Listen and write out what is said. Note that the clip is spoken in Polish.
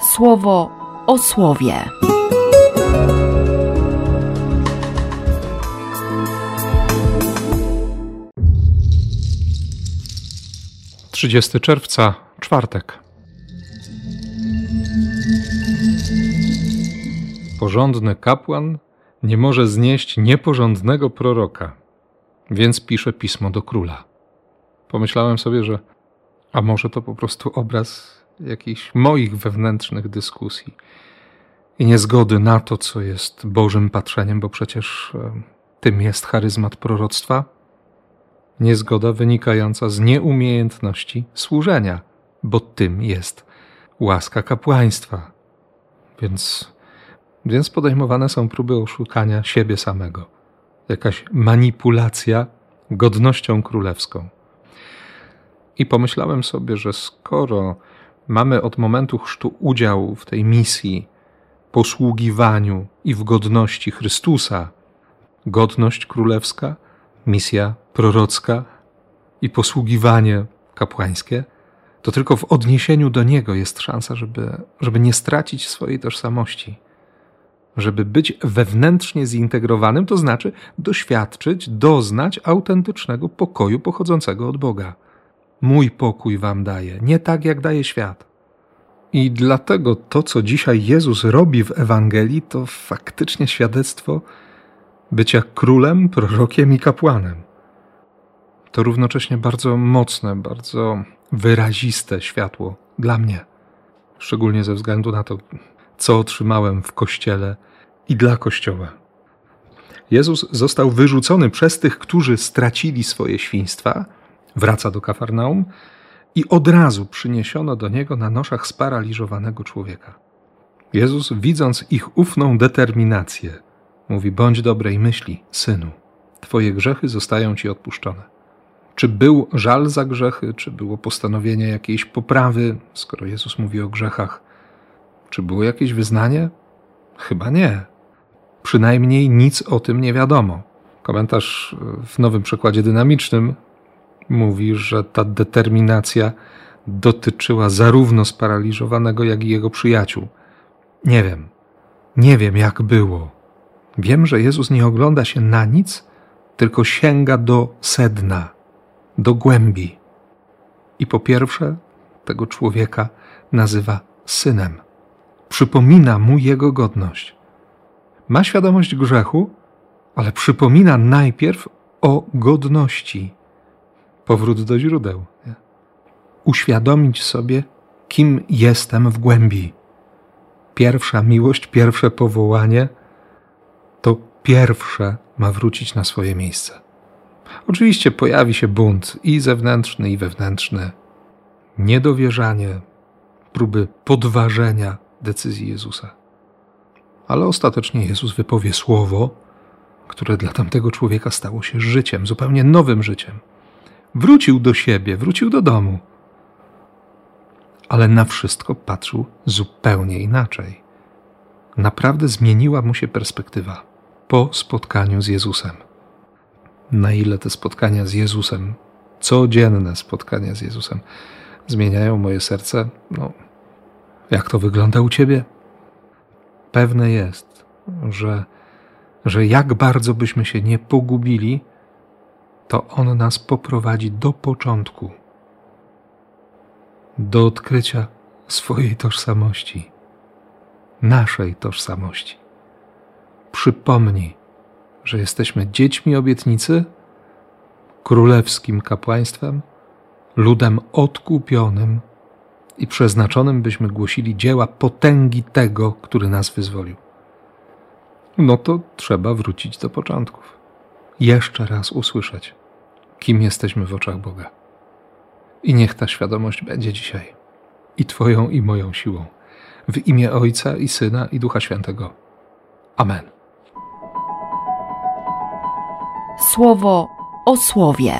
słowo o słowie. Trzydziesty czerwca, czwartek. Porządny kapłan nie może znieść nieporządnego proroka, więc pisze pismo do króla. Pomyślałem sobie, że a może to po prostu obraz jakichś moich wewnętrznych dyskusji i niezgody na to, co jest Bożym patrzeniem, bo przecież e, tym jest charyzmat proroctwa. Niezgoda wynikająca z nieumiejętności służenia, bo tym jest łaska kapłaństwa. Więc, więc podejmowane są próby oszukania siebie samego, jakaś manipulacja godnością królewską. I pomyślałem sobie, że skoro mamy od momentu chrztu udział w tej misji, posługiwaniu i w godności Chrystusa, godność królewska, misja prorocka i posługiwanie kapłańskie, to tylko w odniesieniu do Niego jest szansa, żeby, żeby nie stracić swojej tożsamości. Żeby być wewnętrznie zintegrowanym, to znaczy doświadczyć, doznać autentycznego pokoju pochodzącego od Boga. Mój pokój wam daję, nie tak jak daje świat. I dlatego to, co dzisiaj Jezus robi w Ewangelii, to faktycznie świadectwo bycia królem, prorokiem i kapłanem. To równocześnie bardzo mocne, bardzo wyraziste światło dla mnie, szczególnie ze względu na to, co otrzymałem w kościele i dla kościoła. Jezus został wyrzucony przez tych, którzy stracili swoje świństwa Wraca do Kafarnaum i od razu przyniesiono do niego na noszach sparaliżowanego człowieka. Jezus, widząc ich ufną determinację, mówi: Bądź dobrej myśli, synu, twoje grzechy zostają ci odpuszczone. Czy był żal za grzechy, czy było postanowienie jakiejś poprawy, skoro Jezus mówi o grzechach? Czy było jakieś wyznanie? Chyba nie. Przynajmniej nic o tym nie wiadomo. Komentarz w nowym przekładzie dynamicznym mówi, że ta determinacja dotyczyła zarówno sparaliżowanego, jak i jego przyjaciół. Nie wiem, nie wiem jak było. Wiem, że Jezus nie ogląda się na nic, tylko sięga do sedna, do głębi. I po pierwsze, tego człowieka nazywa synem. Przypomina mu jego godność. Ma świadomość grzechu, ale przypomina najpierw o godności powrót do źródeł. Uświadomić sobie, kim jestem w głębi. Pierwsza miłość, pierwsze powołanie to pierwsze ma wrócić na swoje miejsce. Oczywiście pojawi się bunt i zewnętrzny, i wewnętrzny, niedowierzanie, próby podważenia decyzji Jezusa. Ale ostatecznie Jezus wypowie słowo, które dla tamtego człowieka stało się życiem, zupełnie nowym życiem. Wrócił do siebie, wrócił do domu. Ale na wszystko patrzył zupełnie inaczej. Naprawdę zmieniła mu się perspektywa po spotkaniu z Jezusem. Na ile te spotkania z Jezusem, codzienne spotkania z Jezusem, zmieniają moje serce? No, jak to wygląda u ciebie? Pewne jest, że, że jak bardzo byśmy się nie pogubili, to On nas poprowadzi do początku, do odkrycia swojej tożsamości, naszej tożsamości. Przypomnij, że jesteśmy dziećmi obietnicy, królewskim kapłaństwem, ludem odkupionym i przeznaczonym, byśmy głosili dzieła potęgi tego, który nas wyzwolił. No to trzeba wrócić do początków. Jeszcze raz usłyszeć kim jesteśmy w oczach Boga. I niech ta świadomość będzie dzisiaj i Twoją, i moją siłą. W imię Ojca i Syna i Ducha Świętego. Amen. Słowo o słowie.